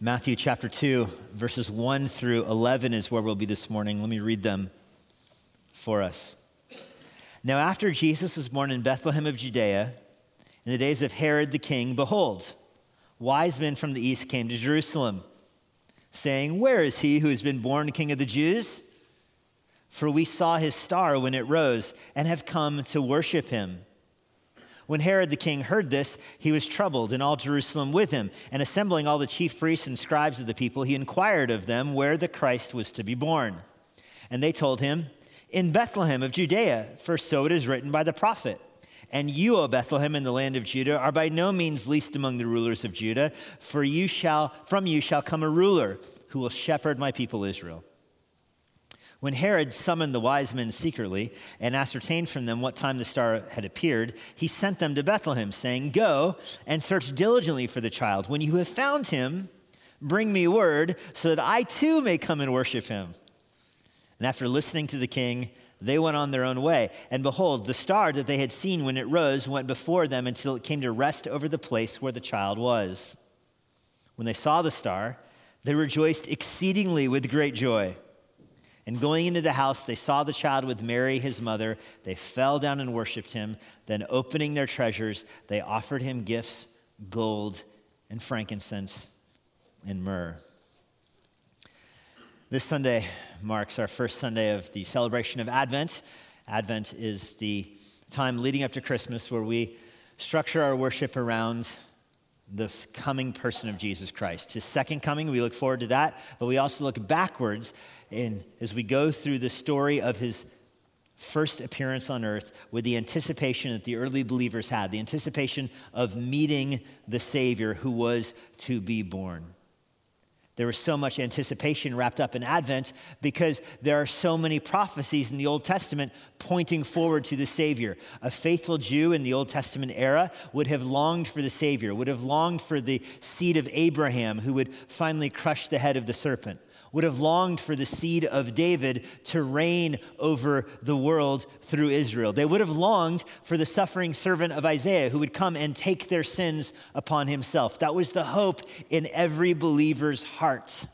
Matthew chapter 2, verses 1 through 11 is where we'll be this morning. Let me read them for us. Now, after Jesus was born in Bethlehem of Judea, in the days of Herod the king, behold, wise men from the east came to Jerusalem, saying, Where is he who has been born king of the Jews? For we saw his star when it rose and have come to worship him. When Herod the king heard this, he was troubled, and all Jerusalem with him. And assembling all the chief priests and scribes of the people, he inquired of them where the Christ was to be born. And they told him, In Bethlehem of Judea, for so it is written by the prophet. And you, O Bethlehem, in the land of Judah, are by no means least among the rulers of Judah, for you shall, from you shall come a ruler who will shepherd my people Israel. When Herod summoned the wise men secretly and ascertained from them what time the star had appeared, he sent them to Bethlehem, saying, Go and search diligently for the child. When you have found him, bring me word so that I too may come and worship him. And after listening to the king, they went on their own way. And behold, the star that they had seen when it rose went before them until it came to rest over the place where the child was. When they saw the star, they rejoiced exceedingly with great joy. And going into the house, they saw the child with Mary, his mother. They fell down and worshiped him. Then, opening their treasures, they offered him gifts gold and frankincense and myrrh. This Sunday marks our first Sunday of the celebration of Advent. Advent is the time leading up to Christmas where we structure our worship around the coming person of Jesus Christ. His second coming, we look forward to that, but we also look backwards in, as we go through the story of his first appearance on earth with the anticipation that the early believers had, the anticipation of meeting the Savior who was to be born. There was so much anticipation wrapped up in Advent because there are so many prophecies in the Old Testament pointing forward to the Savior. A faithful Jew in the Old Testament era would have longed for the Savior, would have longed for the seed of Abraham who would finally crush the head of the serpent would have longed for the seed of David to reign over the world through Israel. They would have longed for the suffering servant of Isaiah who would come and take their sins upon himself. That was the hope in every believer's heart.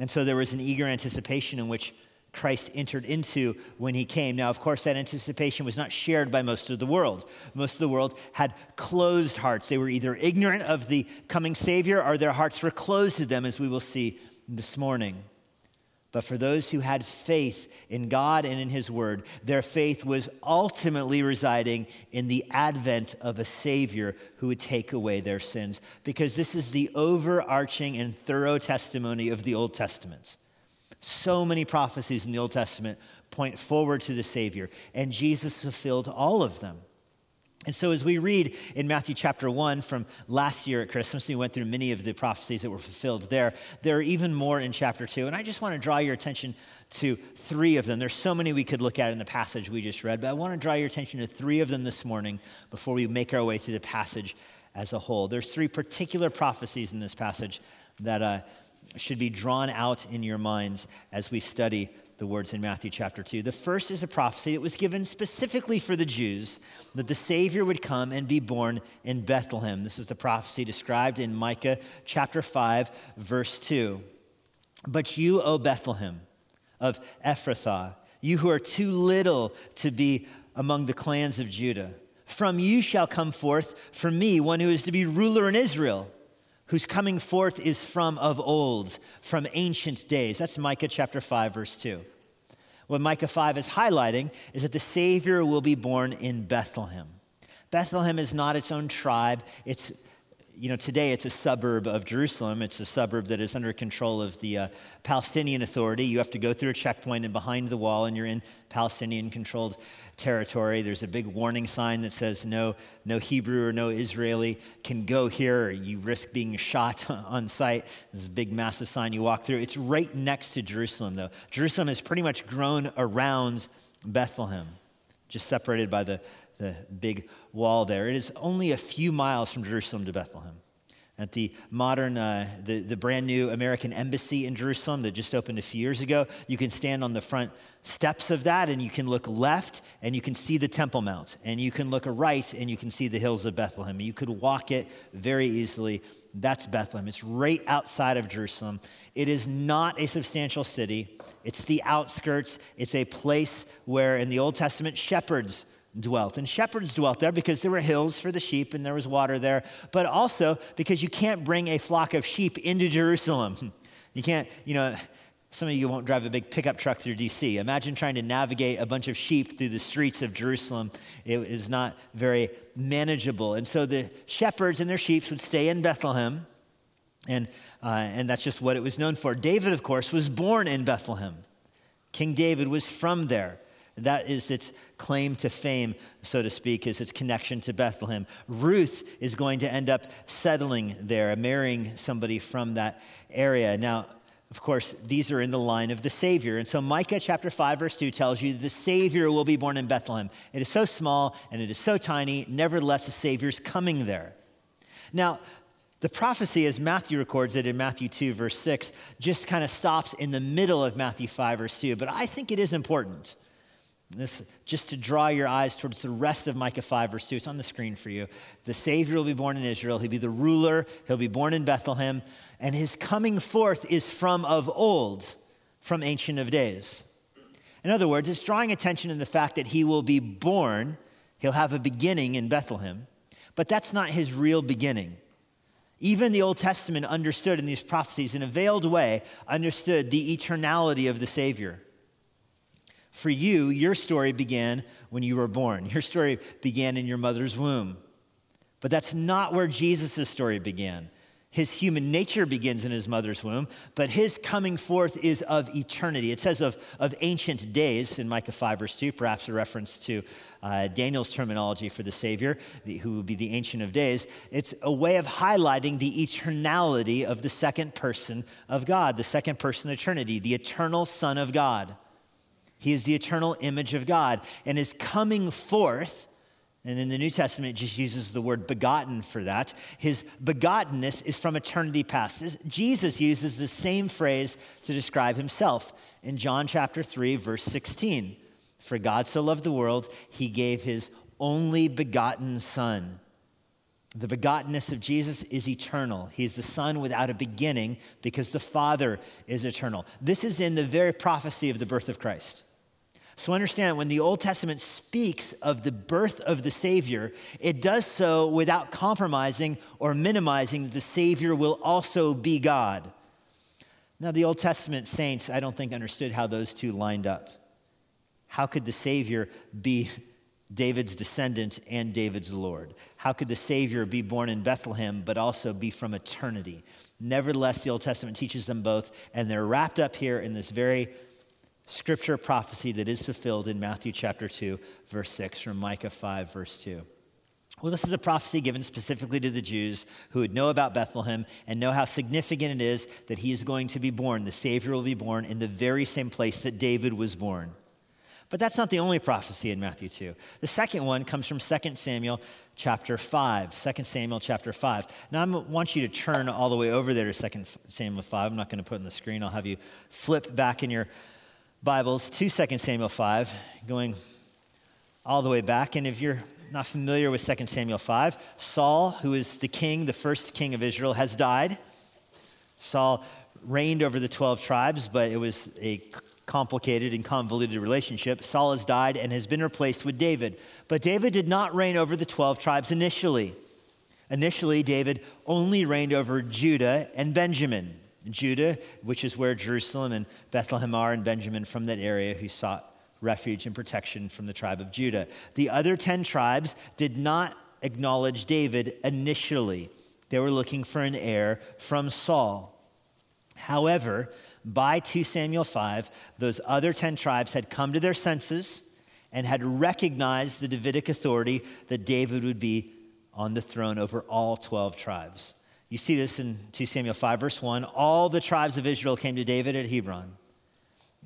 And so there was an eager anticipation in which Christ entered into when he came. Now, of course, that anticipation was not shared by most of the world. Most of the world had closed hearts. They were either ignorant of the coming Savior or their hearts were closed to them, as we will see this morning. But for those who had faith in God and in His Word, their faith was ultimately residing in the advent of a Savior who would take away their sins. Because this is the overarching and thorough testimony of the Old Testament. So many prophecies in the Old Testament point forward to the Savior, and Jesus fulfilled all of them. And so, as we read in Matthew chapter 1 from last year at Christmas, we went through many of the prophecies that were fulfilled there. There are even more in chapter 2. And I just want to draw your attention to three of them. There's so many we could look at in the passage we just read, but I want to draw your attention to three of them this morning before we make our way through the passage as a whole. There's three particular prophecies in this passage that uh, should be drawn out in your minds as we study the words in Matthew chapter 2. The first is a prophecy that was given specifically for the Jews that the Savior would come and be born in Bethlehem. This is the prophecy described in Micah chapter 5, verse 2. But you, O Bethlehem of Ephrathah, you who are too little to be among the clans of Judah, from you shall come forth for me one who is to be ruler in Israel whose coming forth is from of old, from ancient days. That's Micah chapter 5, verse 2. What Micah 5 is highlighting is that the Savior will be born in Bethlehem. Bethlehem is not its own tribe, it's you know, today it's a suburb of Jerusalem. It's a suburb that is under control of the uh, Palestinian Authority. You have to go through a checkpoint and behind the wall, and you're in Palestinian controlled territory. There's a big warning sign that says no, no Hebrew or no Israeli can go here, you risk being shot on sight. There's a big, massive sign you walk through. It's right next to Jerusalem, though. Jerusalem has pretty much grown around Bethlehem, just separated by the the big wall there. It is only a few miles from Jerusalem to Bethlehem. At the modern, uh, the, the brand new American embassy in Jerusalem that just opened a few years ago, you can stand on the front steps of that and you can look left and you can see the Temple Mount. And you can look right and you can see the hills of Bethlehem. You could walk it very easily That's Bethlehem. It's right outside of Jerusalem. It is not a substantial city, it's the outskirts. It's a place where in the Old Testament shepherds dwelt. And shepherds dwelt there because there were hills for the sheep and there was water there, but also because you can't bring a flock of sheep into Jerusalem. You can't, you know, some of you won't drive a big pickup truck through DC. Imagine trying to navigate a bunch of sheep through the streets of Jerusalem. It is not very manageable. And so the shepherds and their sheep would stay in Bethlehem. And, uh, and that's just what it was known for. David, of course, was born in Bethlehem. King David was from there. That is its claim to fame, so to speak, is its connection to Bethlehem. Ruth is going to end up settling there, marrying somebody from that area. Now, of course, these are in the line of the Savior. And so Micah chapter 5, verse 2 tells you the Savior will be born in Bethlehem. It is so small and it is so tiny, nevertheless, the Savior's coming there. Now, the prophecy, as Matthew records it in Matthew 2, verse 6, just kind of stops in the middle of Matthew 5, verse 2. But I think it is important. This, just to draw your eyes towards the rest of Micah 5, verse 2. It's on the screen for you. The Savior will be born in Israel. He'll be the ruler. He'll be born in Bethlehem. And his coming forth is from of old, from Ancient of Days. In other words, it's drawing attention to the fact that he will be born. He'll have a beginning in Bethlehem. But that's not his real beginning. Even the Old Testament understood in these prophecies, in a veiled way, understood the eternality of the Savior. For you, your story began when you were born. Your story began in your mother's womb. But that's not where Jesus' story began. His human nature begins in his mother's womb, but his coming forth is of eternity. It says of, of ancient days in Micah 5, verse 2, perhaps a reference to uh, Daniel's terminology for the Savior, the, who would be the Ancient of Days. It's a way of highlighting the eternality of the second person of God, the second person of the Trinity, the eternal Son of God. He is the eternal image of God, and his coming forth and in the New Testament, it just uses the word begotten for that. His begottenness is from eternity past. This, Jesus uses the same phrase to describe himself in John chapter 3, verse 16. For God so loved the world, he gave his only begotten Son. The begottenness of Jesus is eternal. He is the Son without a beginning because the Father is eternal. This is in the very prophecy of the birth of Christ. So understand when the Old Testament speaks of the birth of the Savior, it does so without compromising or minimizing that the Savior will also be God. Now, the Old Testament saints, I don't think, understood how those two lined up. How could the Savior be David's descendant and David's Lord? How could the Savior be born in Bethlehem but also be from eternity? Nevertheless, the Old Testament teaches them both, and they're wrapped up here in this very scripture prophecy that is fulfilled in Matthew chapter 2, verse 6, from Micah 5, verse 2. Well, this is a prophecy given specifically to the Jews who would know about Bethlehem and know how significant it is that he is going to be born. The Savior will be born in the very same place that David was born. But that's not the only prophecy in Matthew 2. The second one comes from 2 Samuel chapter 5. 2 Samuel chapter 5. Now, I want you to turn all the way over there to 2 Samuel 5. I'm not going to put it on the screen. I'll have you flip back in your Bibles to 2 Samuel 5, going all the way back. And if you're not familiar with 2 Samuel 5, Saul, who is the king, the first king of Israel, has died. Saul reigned over the 12 tribes, but it was a complicated and convoluted relationship. Saul has died and has been replaced with David. But David did not reign over the 12 tribes initially. Initially, David only reigned over Judah and Benjamin. Judah, which is where Jerusalem and Bethlehem are, and Benjamin from that area who sought refuge and protection from the tribe of Judah. The other 10 tribes did not acknowledge David initially, they were looking for an heir from Saul. However, by 2 Samuel 5, those other 10 tribes had come to their senses and had recognized the Davidic authority that David would be on the throne over all 12 tribes. You see this in 2 Samuel 5, verse 1. All the tribes of Israel came to David at Hebron,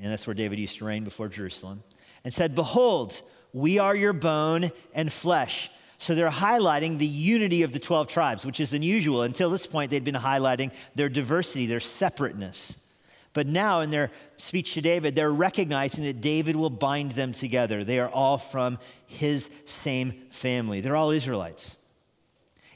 and that's where David used to reign before Jerusalem, and said, Behold, we are your bone and flesh. So they're highlighting the unity of the 12 tribes, which is unusual. Until this point, they'd been highlighting their diversity, their separateness. But now, in their speech to David, they're recognizing that David will bind them together. They are all from his same family, they're all Israelites.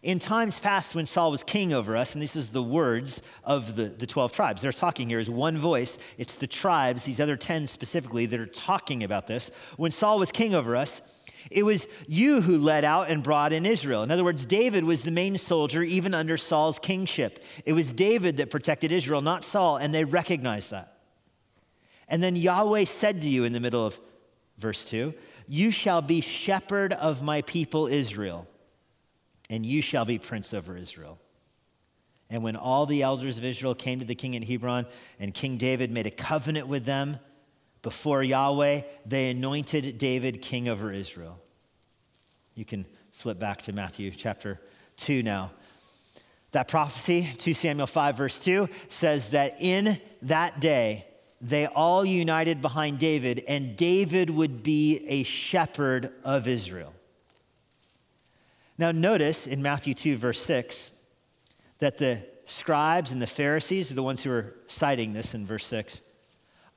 In times past, when Saul was king over us, and this is the words of the, the 12 tribes, they're talking here as one voice. It's the tribes, these other 10 specifically, that are talking about this. When Saul was king over us, it was you who led out and brought in Israel. In other words, David was the main soldier even under Saul's kingship. It was David that protected Israel, not Saul, and they recognized that. And then Yahweh said to you in the middle of verse 2 You shall be shepherd of my people Israel, and you shall be prince over Israel. And when all the elders of Israel came to the king in Hebron, and King David made a covenant with them, before Yahweh, they anointed David king over Israel. You can flip back to Matthew chapter 2 now. That prophecy, 2 Samuel 5, verse 2, says that in that day, they all united behind David, and David would be a shepherd of Israel. Now, notice in Matthew 2, verse 6, that the scribes and the Pharisees are the ones who are citing this in verse 6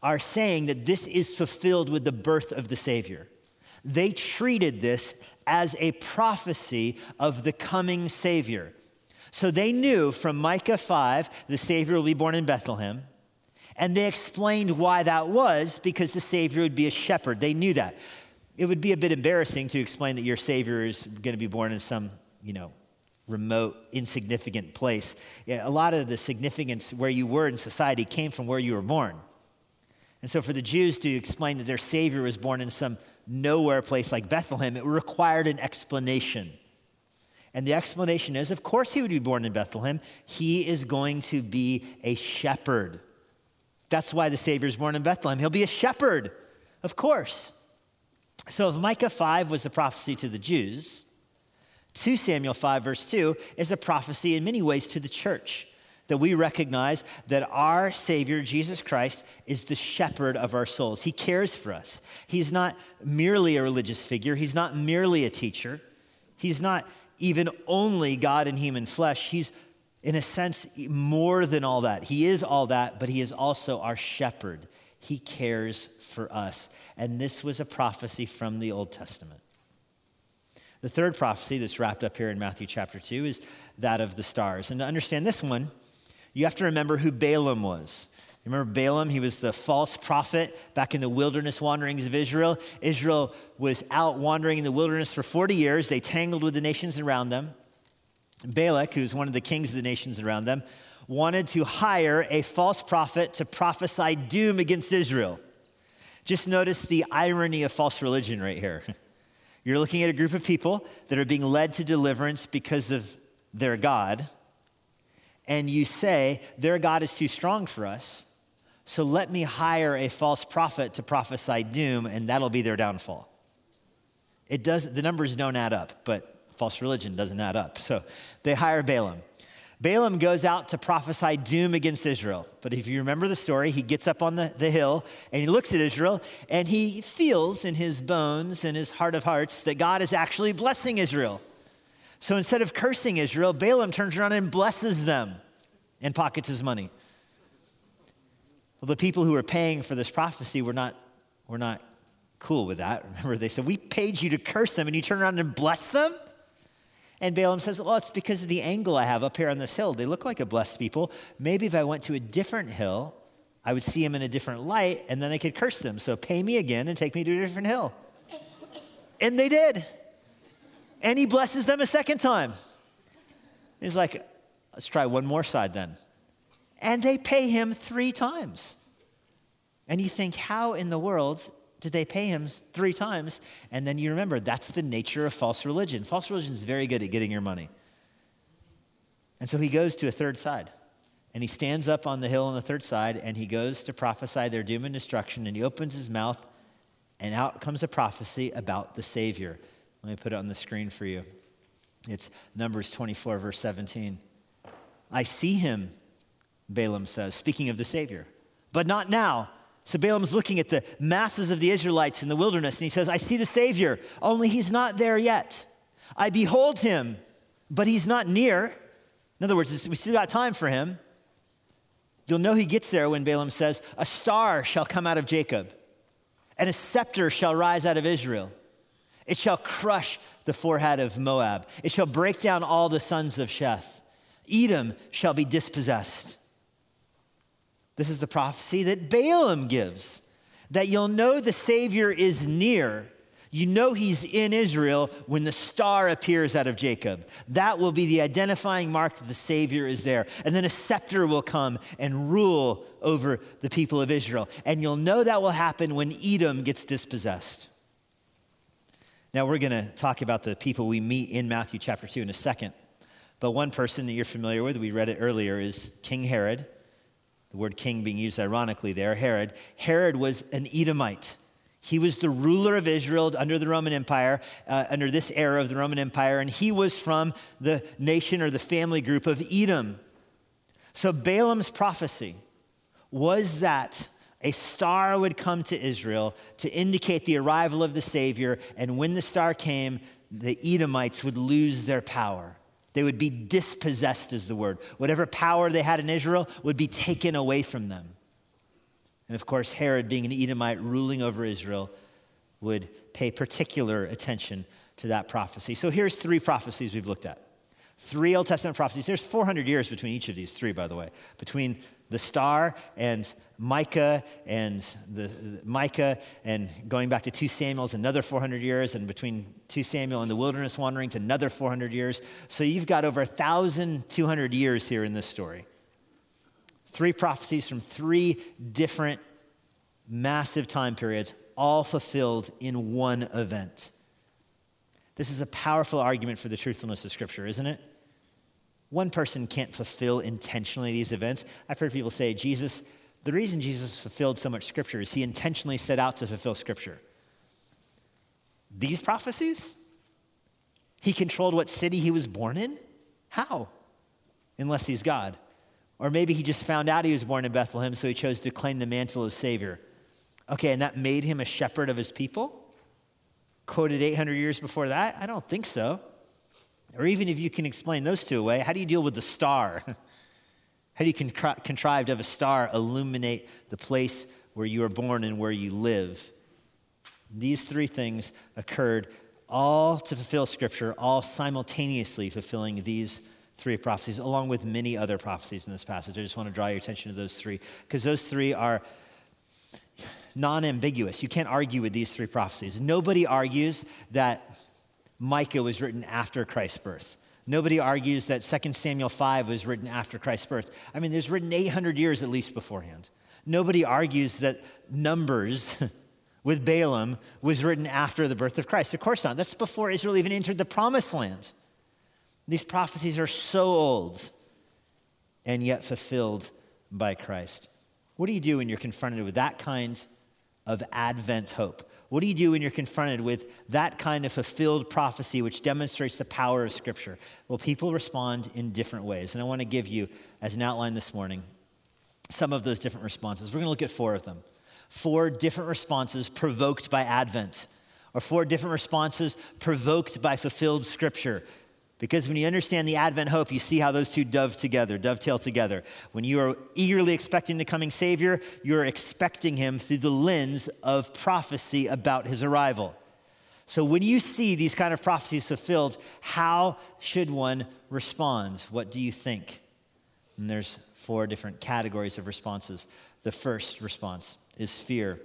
are saying that this is fulfilled with the birth of the Savior. They treated this as a prophecy of the coming Savior. So they knew from Micah 5 the Savior will be born in Bethlehem. And they explained why that was because the Savior would be a shepherd. They knew that. It would be a bit embarrassing to explain that your Savior is going to be born in some, you know, remote, insignificant place. Yeah, a lot of the significance where you were in society came from where you were born. And so, for the Jews to explain that their Savior was born in some nowhere place like Bethlehem, it required an explanation. And the explanation is of course, he would be born in Bethlehem. He is going to be a shepherd. That's why the Savior is born in Bethlehem. He'll be a shepherd, of course. So, if Micah 5 was a prophecy to the Jews, 2 Samuel 5, verse 2, is a prophecy in many ways to the church that we recognize that our Savior, Jesus Christ, is the shepherd of our souls. He cares for us. He's not merely a religious figure, He's not merely a teacher, He's not even only God in human flesh. He's, in a sense, more than all that. He is all that, but He is also our shepherd. He cares for us. And this was a prophecy from the Old Testament. The third prophecy that's wrapped up here in Matthew chapter 2 is that of the stars. And to understand this one, you have to remember who Balaam was. Remember Balaam? He was the false prophet back in the wilderness wanderings of Israel. Israel was out wandering in the wilderness for 40 years. They tangled with the nations around them. Balak, who's one of the kings of the nations around them, wanted to hire a false prophet to prophesy doom against Israel. Just notice the irony of false religion right here. You're looking at a group of people that are being led to deliverance because of their God and you say, Their God is too strong for us, so let me hire a false prophet to prophesy doom, and that'll be their downfall. It does, the numbers don't add up, but false religion doesn't add up. So they hire Balaam. Balaam goes out to prophesy doom against Israel. But if you remember the story, he gets up on the, the hill and he looks at Israel and he feels in his bones and his heart of hearts that God is actually blessing Israel. So instead of cursing Israel, Balaam turns around and blesses them and pockets his money. Well, the people who were paying for this prophecy were not, were not cool with that. Remember, they said, We paid you to curse them, and you turn around and bless them? And Balaam says, Well, it's because of the angle I have up here on this hill. They look like a blessed people. Maybe if I went to a different hill, I would see them in a different light, and then I could curse them. So pay me again and take me to a different hill. And they did and he blesses them a second time. He's like, let's try one more side then. And they pay him three times. And you think, how in the world did they pay him three times? And then you remember, that's the nature of false religion. False religion is very good at getting your money. And so he goes to a third side. And he stands up on the hill on the third side and he goes to prophesy their doom and destruction. And he opens his mouth, and out comes a prophecy about the Savior. Let me put it on the screen for you. It's Numbers 24, verse 17. I see him, Balaam says, speaking of the Savior, but not now. So Balaam's looking at the masses of the Israelites in the wilderness, and he says, I see the Savior, only he's not there yet. I behold him, but he's not near. In other words, we still got time for him. You'll know he gets there when Balaam says, A star shall come out of Jacob, and a scepter shall rise out of Israel. It shall crush the forehead of Moab. It shall break down all the sons of Sheth. Edom shall be dispossessed. This is the prophecy that Balaam gives that you'll know the Savior is near. You know he's in Israel when the star appears out of Jacob. That will be the identifying mark that the Savior is there. And then a scepter will come and rule over the people of Israel. And you'll know that will happen when Edom gets dispossessed. Now, we're going to talk about the people we meet in Matthew chapter 2 in a second. But one person that you're familiar with, we read it earlier, is King Herod. The word king being used ironically there, Herod. Herod was an Edomite. He was the ruler of Israel under the Roman Empire, uh, under this era of the Roman Empire, and he was from the nation or the family group of Edom. So Balaam's prophecy was that a star would come to Israel to indicate the arrival of the Savior, and when the star came, the Edomites would lose their power. They would be dispossessed, is the word. Whatever power they had in Israel would be taken away from them. And of course, Herod, being an Edomite ruling over Israel, would pay particular attention to that prophecy. So here's three prophecies we've looked at. Three Old Testament prophecies. There's 400 years between each of these three, by the way, between the star and Micah and the, Micah and going back to 2 Samuel's another 400 years and between 2 Samuel and the wilderness wandering to another 400 years. So you've got over 1,200 years here in this story. Three prophecies from three different massive time periods, all fulfilled in one event. This is a powerful argument for the truthfulness of Scripture, isn't it? One person can't fulfill intentionally these events. I've heard people say, Jesus, the reason Jesus fulfilled so much scripture is he intentionally set out to fulfill scripture. These prophecies? He controlled what city he was born in? How? Unless he's God. Or maybe he just found out he was born in Bethlehem, so he chose to claim the mantle of Savior. Okay, and that made him a shepherd of his people? Quoted 800 years before that? I don't think so. Or even if you can explain those two away, how do you deal with the star? how do you contri- contrive to have a star illuminate the place where you are born and where you live? These three things occurred all to fulfill Scripture, all simultaneously fulfilling these three prophecies, along with many other prophecies in this passage. I just want to draw your attention to those three, because those three are non ambiguous. You can't argue with these three prophecies. Nobody argues that Micah was written after Christ's birth. Nobody argues that 2 Samuel 5 was written after Christ's birth. I mean, there's written 800 years at least beforehand. Nobody argues that Numbers with Balaam was written after the birth of Christ. Of course not. That's before Israel even entered the promised land. These prophecies are so old and yet fulfilled by Christ. What do you do when you're confronted with that kind of Advent hope? What do you do when you're confronted with that kind of fulfilled prophecy which demonstrates the power of Scripture? Well, people respond in different ways. And I want to give you, as an outline this morning, some of those different responses. We're going to look at four of them. Four different responses provoked by Advent, or four different responses provoked by fulfilled Scripture. Because when you understand the Advent hope, you see how those two dove together, dovetail together. When you are eagerly expecting the coming Savior, you're expecting him through the lens of prophecy about his arrival. So when you see these kind of prophecies fulfilled, how should one respond? What do you think? And there's four different categories of responses. The first response is fear.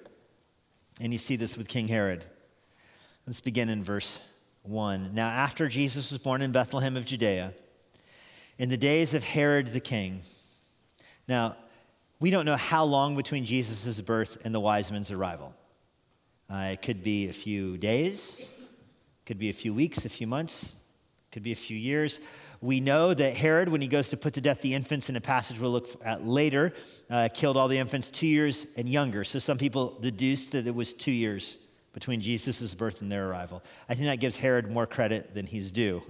And you see this with King Herod. Let's begin in verse 1. Now, after Jesus was born in Bethlehem of Judea, in the days of Herod the king, now, we don't know how long between Jesus' birth and the wise men's arrival. Uh, it could be a few days, could be a few weeks, a few months, could be a few years. We know that Herod, when he goes to put to death the infants in a passage we'll look at later, uh, killed all the infants two years and younger. So some people deduced that it was two years between Jesus' birth and their arrival. I think that gives Herod more credit than he's due.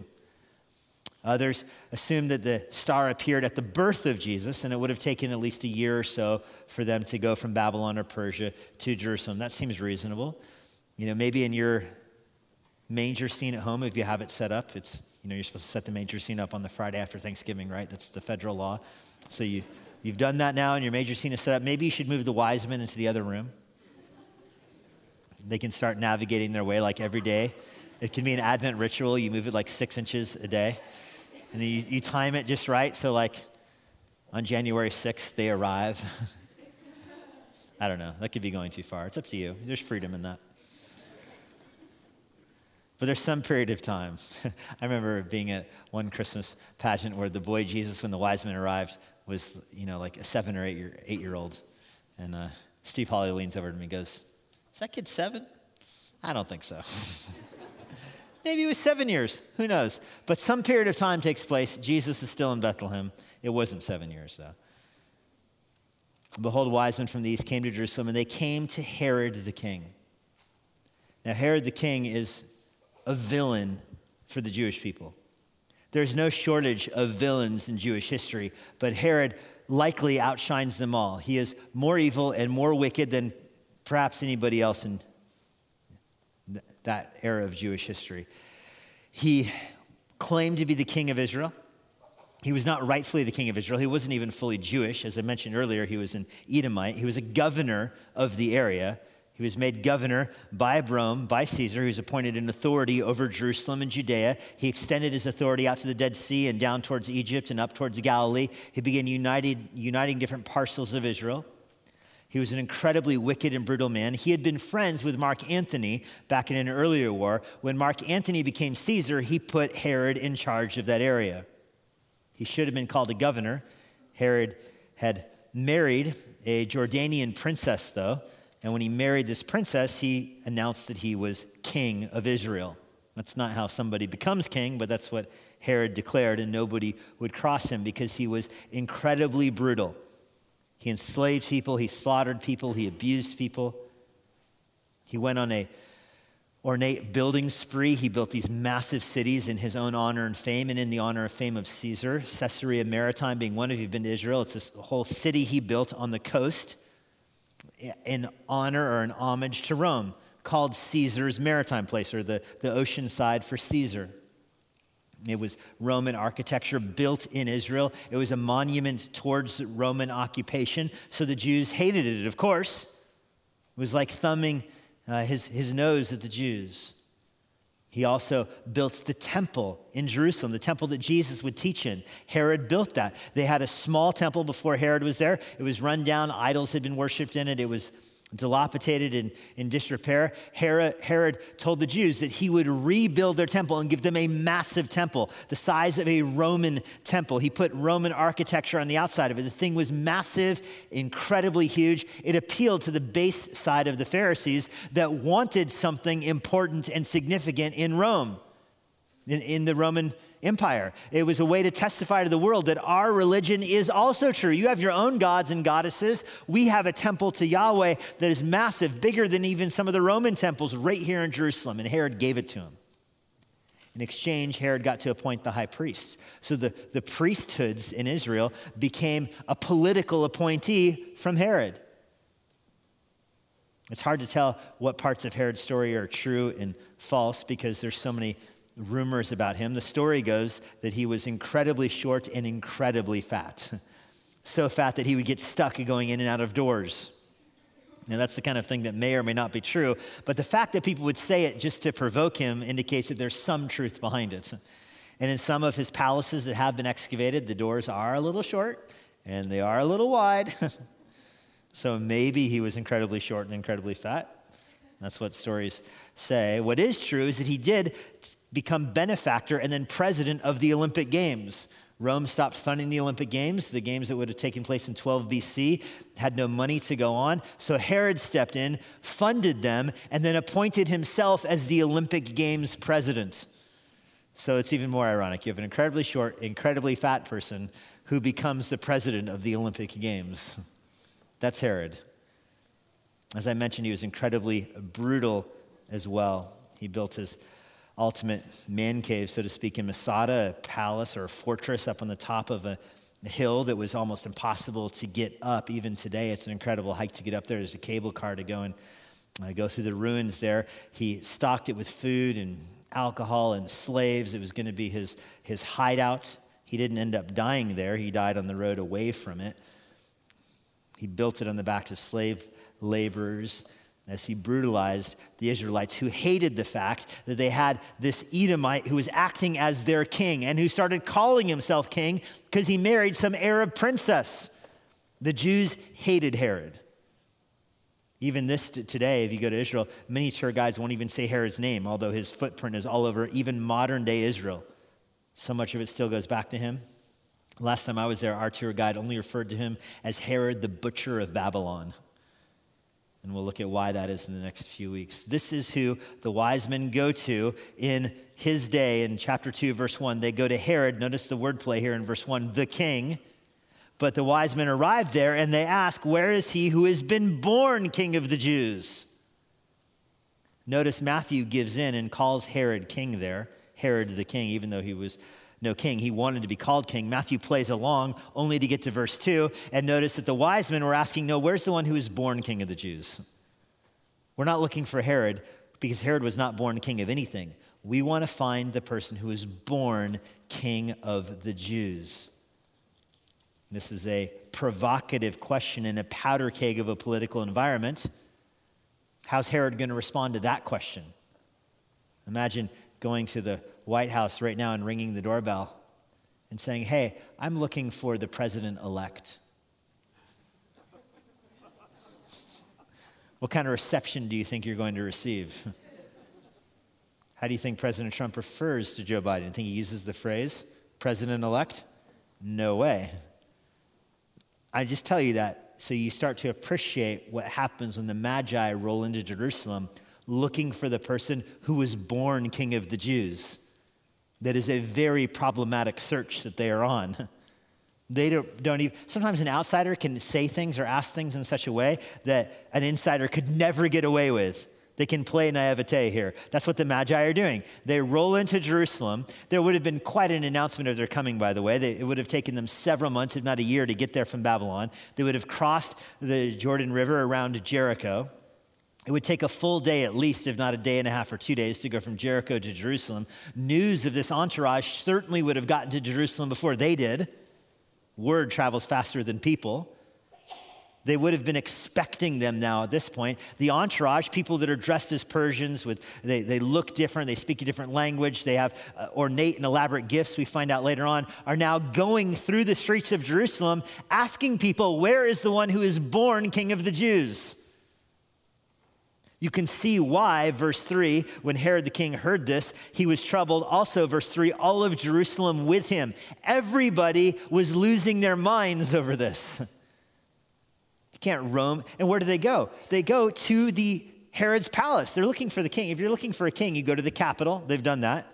Others assume that the star appeared at the birth of Jesus, and it would have taken at least a year or so for them to go from Babylon or Persia to Jerusalem. That seems reasonable. You know, maybe in your manger scene at home, if you have it set up, it's, you know, you're supposed to set the manger scene up on the Friday after Thanksgiving, right? That's the federal law. So you, you've done that now, and your manger scene is set up. Maybe you should move the wise men into the other room they can start navigating their way like every day It can be an Advent ritual. You move it like six inches a day. And you, you time it just right. So, like, on January 6th, they arrive. I don't know. That could be going too far. It's up to you. There's freedom in that. But there's some period of time. I remember being at one Christmas pageant where the boy Jesus, when the wise men arrived, was, you know, like a seven or eight year, eight year old. And uh, Steve Holly leans over to me and goes, Is that kid seven? I don't think so. Maybe it was seven years. Who knows? But some period of time takes place. Jesus is still in Bethlehem. It wasn't seven years, though. Behold, wise men from the east came to Jerusalem, and they came to Herod the king. Now, Herod the king is a villain for the Jewish people. There's no shortage of villains in Jewish history, but Herod likely outshines them all. He is more evil and more wicked than perhaps anybody else in that era of Jewish history. He claimed to be the king of Israel. He was not rightfully the king of Israel. He wasn't even fully Jewish. As I mentioned earlier, he was an Edomite. He was a governor of the area. He was made governor by Rome, by Caesar. He was appointed an authority over Jerusalem and Judea. He extended his authority out to the Dead Sea and down towards Egypt and up towards Galilee. He began united, uniting different parcels of Israel. He was an incredibly wicked and brutal man. He had been friends with Mark Antony back in an earlier war. When Mark Antony became Caesar, he put Herod in charge of that area. He should have been called a governor. Herod had married a Jordanian princess, though. And when he married this princess, he announced that he was king of Israel. That's not how somebody becomes king, but that's what Herod declared, and nobody would cross him because he was incredibly brutal. He enslaved people, he slaughtered people, he abused people. He went on a ornate building spree. He built these massive cities in his own honor and fame, and in the honor and fame of Caesar. Caesarea Maritima being one. If you've been to Israel, it's this whole city he built on the coast in honor or in homage to Rome, called Caesar's Maritime Place, or the, the ocean side for Caesar. It was Roman architecture built in Israel. It was a monument towards Roman occupation, so the Jews hated it, of course. It was like thumbing uh, his, his nose at the Jews. He also built the temple in Jerusalem, the temple that Jesus would teach in. Herod built that. They had a small temple before Herod was there. It was run down, idols had been worshiped in it. It was dilapidated and in disrepair, Herod, Herod told the Jews that he would rebuild their temple and give them a massive temple, the size of a Roman temple. He put Roman architecture on the outside of it. The thing was massive, incredibly huge. It appealed to the base side of the Pharisees that wanted something important and significant in Rome, in, in the Roman Empire. It was a way to testify to the world that our religion is also true. You have your own gods and goddesses. We have a temple to Yahweh that is massive, bigger than even some of the Roman temples right here in Jerusalem, and Herod gave it to him. In exchange, Herod got to appoint the high priests. So the, the priesthoods in Israel became a political appointee from Herod. It's hard to tell what parts of Herod's story are true and false because there's so many rumors about him. The story goes that he was incredibly short and incredibly fat. so fat that he would get stuck going in and out of doors. Now, that's the kind of thing that may or may not be true, but the fact that people would say it just to provoke him indicates that there's some truth behind it. And in some of his palaces that have been excavated, the doors are a little short and they are a little wide. so maybe he was incredibly short and incredibly fat. That's what stories say. What is true is that he did become benefactor and then president of the Olympic Games. Rome stopped funding the Olympic Games. The games that would have taken place in 12 BC had no money to go on. So Herod stepped in, funded them, and then appointed himself as the Olympic Games president. So it's even more ironic. You have an incredibly short, incredibly fat person who becomes the president of the Olympic Games. That's Herod. As I mentioned, he was incredibly brutal as well. He built his ultimate man cave, so to speak, in Masada, a palace or a fortress up on the top of a, hill that was almost impossible to get up. Even today, it's an incredible hike to get up there. There's a cable car to go and uh, go through the ruins there. He stocked it with food and alcohol and slaves. It was going to be his, his hideout. He didn't end up dying there, he died on the road away from it. He built it on the backs of slave laborers. as he brutalized the Israelites who hated the fact that they had this Edomite who was acting as their king and who started calling himself king because he married some Arab princess. The Jews hated Herod. Even this today, if you go to Israel, many tour guides won't even say Herod's name, although his footprint is all over even modern day Israel. So much of it still goes back to him. Last time I was there, our tour guide only referred to him as Herod the Butcher of Babylon. And we'll look at why that is in the next few weeks. This is who the wise men go to in his day. In chapter 2, verse 1, they go to Herod. Notice the wordplay here in verse 1 the king. But the wise men arrive there and they ask, Where is he who has been born king of the Jews? Notice Matthew gives in and calls Herod king there, Herod the king, even though he was no king. He wanted to be called king. Matthew plays along only to get to verse 2 and notice that the wise men were asking, No, where's the one who was born king of the Jews? We're not looking for Herod because Herod was not born king of anything. We want to find the person who was born king of the Jews. This is a provocative question in a powder keg of a political environment. How's Herod going to respond to that question? Imagine going to the White House right now and ringing the doorbell and saying, Hey, I'm looking for the president elect. what kind of reception do you think you're going to receive? How do you think President Trump refers to Joe Biden? Think he uses the phrase president elect? No way. I just tell you that so you start to appreciate what happens when the Magi roll into Jerusalem looking for the person who was born king of the Jews. That is a very problematic search that they are on. They don't, don't even, sometimes an outsider can say things or ask things in such a way that an insider could never get away with. They can play naivete here. That's what the Magi are doing. They roll into Jerusalem. There would have been quite an announcement of their coming, by the way. They, it would have taken them several months, if not a year, to get there from Babylon. They would have crossed the Jordan River around Jericho. It would take a full day at least, if not a day and a half or two days, to go from Jericho to Jerusalem. News of this entourage certainly would have gotten to Jerusalem before they did. Word travels faster than people. They would have been expecting them now at this point. The entourage, people that are dressed as Persians, with, they, they look different, they speak a different language, they have uh, ornate and elaborate gifts, we find out later on, are now going through the streets of Jerusalem asking people, Where is the one who is born King of the Jews? You can see why, verse 3, when Herod the king heard this, he was troubled. Also, verse 3, all of Jerusalem with him. Everybody was losing their minds over this. You can't roam. And where do they go? They go to the Herod's palace. They're looking for the king. If you're looking for a king, you go to the capital. They've done that.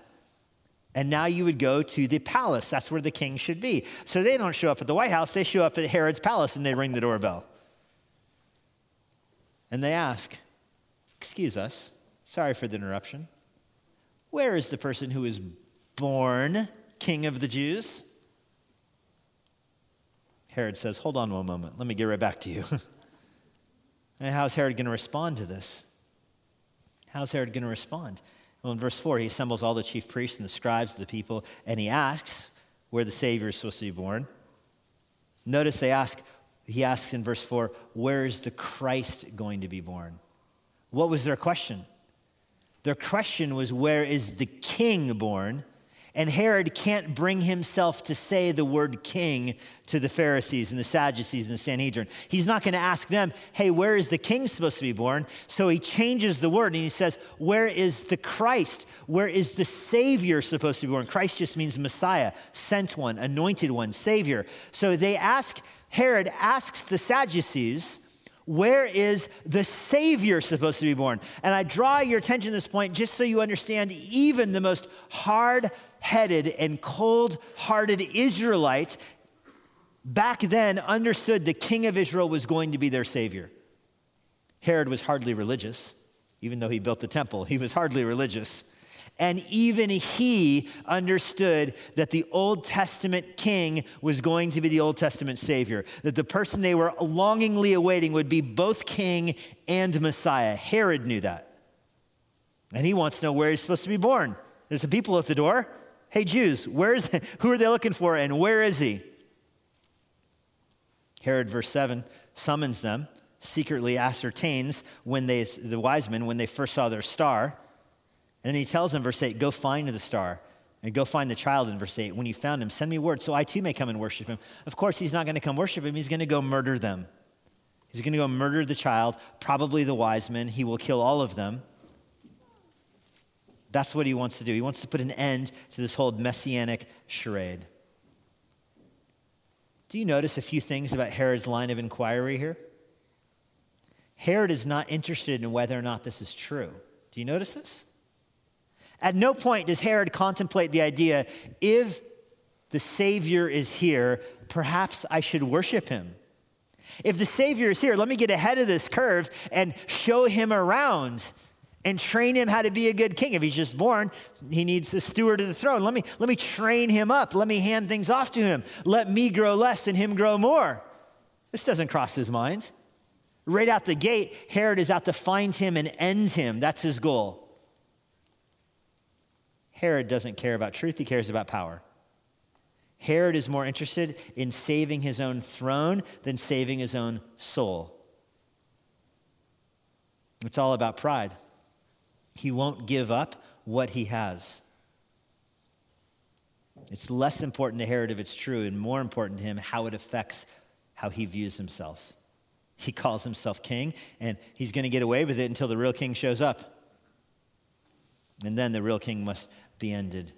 And now you would go to the palace. That's where the king should be. So they don't show up at the White House, they show up at Herod's palace and they ring the doorbell. And they ask, Excuse us. Sorry for the interruption. Where is the person who is born king of the Jews? Herod says, Hold on one moment. Let me get right back to you. and how's Herod going to respond to this? How's Herod going to respond? Well, in verse 4, he assembles all the chief priests and the scribes of the people, and he asks where the Savior is supposed to be born. Notice they ask, he asks in verse 4, where is the Christ going to be born? What was their question? Their question was, Where is the king born? And Herod can't bring himself to say the word king to the Pharisees and the Sadducees and the Sanhedrin. He's not going to ask them, hey, where is the king supposed to be born? So he changes the word and he says, where is the Christ? Where is the Savior supposed to be born? Christ just means Messiah, sent one, anointed one, Savior. So they ask, Herod asks the Sadducees, where is the Savior supposed to be born? And I draw your attention to this point just so you understand even the most hard headed and cold hearted Israelite back then understood the king of Israel was going to be their Savior. Herod was hardly religious, even though he built the temple, he was hardly religious. And even he understood that the Old Testament king was going to be the Old Testament Savior, that the person they were longingly awaiting would be both king and Messiah. Herod knew that. And he wants to know where he's supposed to be born. There's some people at the door. Hey, Jews, where's, who are they looking for and where is he? Herod, verse 7, summons them secretly ascertains when they, the wise men, when they first saw their star. And then he tells them, verse 8, go find the star and go find the child in verse 8. When you found him, send me word so I too may come and worship him. Of course, he's not going to come worship him, he's going to go murder them. He's going to go murder the child, probably the wise men. He will kill all of them. That's what he wants to do. He wants to put an end to this whole messianic charade. Do you notice a few things about Herod's line of inquiry here? Herod is not interested in whether or not this is true. Do you notice this? At no point does Herod contemplate the idea if the Savior is here, perhaps I should worship him. If the Savior is here, let me get ahead of this curve and show him around and train him how to be a good king. If he's just born, he needs a steward of the throne. Let me, let me train him up. Let me hand things off to him. Let me grow less and him grow more. This doesn't cross his mind. Right out the gate, Herod is out to find him and end him. That's his goal. Herod doesn't care about truth, he cares about power. Herod is more interested in saving his own throne than saving his own soul. It's all about pride. He won't give up what he has. It's less important to Herod if it's true, and more important to him how it affects how he views himself. He calls himself king, and he's going to get away with it until the real king shows up. And then the real king must be ended.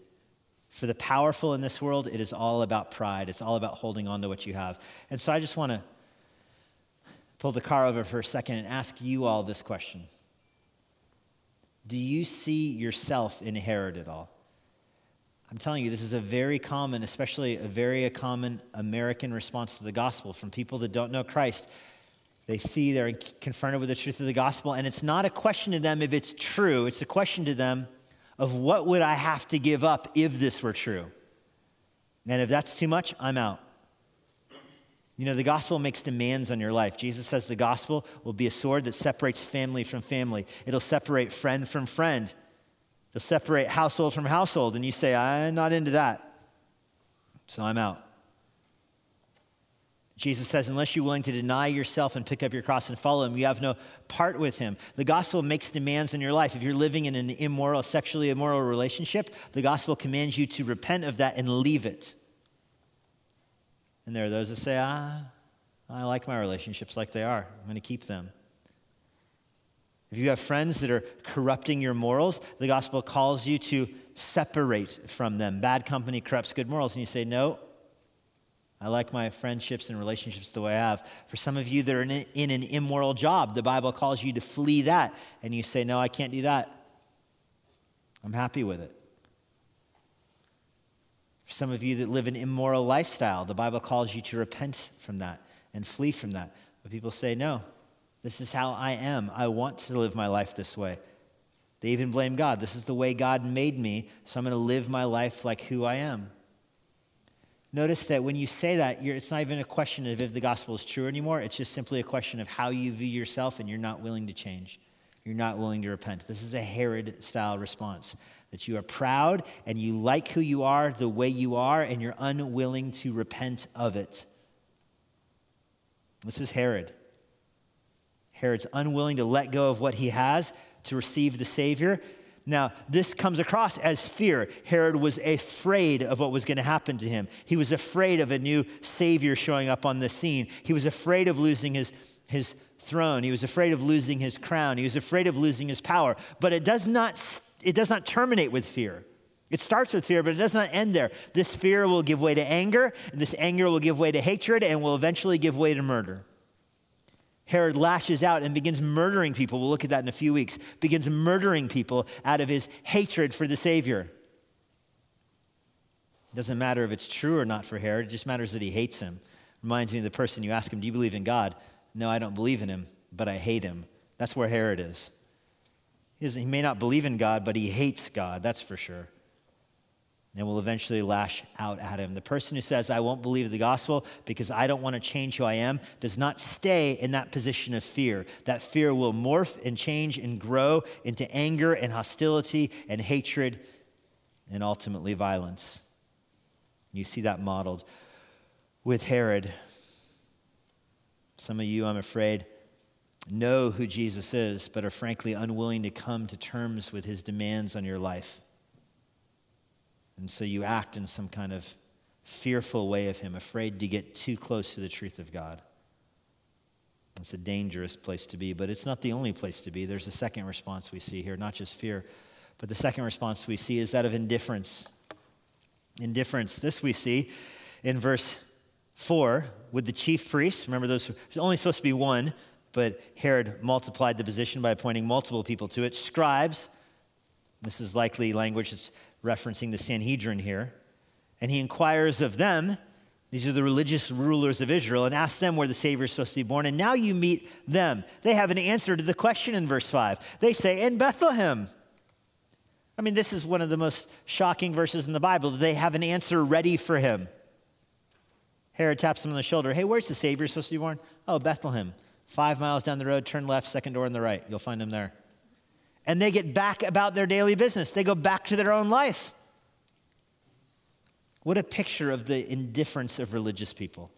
For the powerful in this world, it is all about pride. It's all about holding on to what you have. And so I just want to pull the car over for a second and ask you all this question Do you see yourself in Herod at all? I'm telling you, this is a very common, especially a very common American response to the gospel from people that don't know Christ. They see they're confronted with the truth of the gospel, and it's not a question to them if it's true. It's a question to them of what would I have to give up if this were true. And if that's too much, I'm out. You know, the gospel makes demands on your life. Jesus says the gospel will be a sword that separates family from family, it'll separate friend from friend, it'll separate household from household. And you say, I'm not into that. So I'm out. Jesus says, unless you're willing to deny yourself and pick up your cross and follow him, you have no part with him. The gospel makes demands in your life. If you're living in an immoral, sexually immoral relationship, the gospel commands you to repent of that and leave it. And there are those that say, ah, I like my relationships like they are. I'm going to keep them. If you have friends that are corrupting your morals, the gospel calls you to separate from them. Bad company corrupts good morals. And you say, no, I like my friendships and relationships the way I have. For some of you that are in, an immoral job, the Bible calls you to flee that. And you say, No, I can't do that. I'm happy with it. For some of you that live an immoral lifestyle, the Bible calls you to repent from that and flee from that. But people say, No, this is how I am. I want to live my life this way. They even blame God. This is the way God made me, so I'm going to live my life like who I am. Notice that when you say that, it's not even a question of if the gospel is true anymore. It's just simply a question of how you view yourself, and you're not willing to change. You're not willing to repent. This is a Herod style response that you are proud and you like who you are the way you are, and you're unwilling to repent of it. This is Herod. Herod's unwilling to let go of what he has to receive the Savior. Now, this comes across as fear. Herod was afraid of what was going to happen to him. He was afraid of a new Savior showing up on the scene. He was afraid of losing his, his throne. He was afraid of losing his crown. He was afraid of losing his power. But it does not, it does not terminate with fear. It starts with fear, but it does not end there. This fear will give way to anger, and this anger will give way to hatred, and will eventually give way to murder. Herod lashes out and begins murdering people. We'll look at that in a few weeks. Begins murdering people out of his hatred for the Savior. It doesn't matter if it's true or not for Herod, it just matters that he hates him. Reminds me of the person you ask him, Do you believe in God? No, I don't believe in him, but I hate him. That's where Herod is. He may not believe in God, but he hates God, that's for sure and will eventually lash out at him. The person who says, I won't believe the gospel because I don't want to change who I am, does not stay in that position of fear. That fear will morph and change and grow into anger and hostility and hatred and ultimately violence. You see that modeled with Herod. Some of you, I'm afraid, know who Jesus is, but are frankly unwilling to come to terms with his demands on your life. And so you act in some kind of fearful way of him, afraid to get too close to the truth of God. It's a dangerous place to be, but it's not the only place to be. There's a second response we see here, not just fear, but the second response we see is that of indifference. Indifference. This we see in verse 4 with the chief priests. Remember, those there's only supposed to be one, but Herod multiplied the position by appointing multiple people to it. Scribes, this is likely language that's referencing the Sanhedrin here. And he inquires of them, these are the religious rulers of Israel, and asks them where the Savior is supposed to be born. And now you meet them. They have an answer to the question in verse 5. They say, In Bethlehem. I mean, this is one of the most shocking verses in the Bible. They have an answer ready for him. Herod taps him on the shoulder. Hey, where's the Savior supposed to be born? Oh, Bethlehem. Five miles down the road, turn left, second door on the right. You'll find him there. And they get back about their daily business. They go back to their own life. What a picture of the indifference of religious people.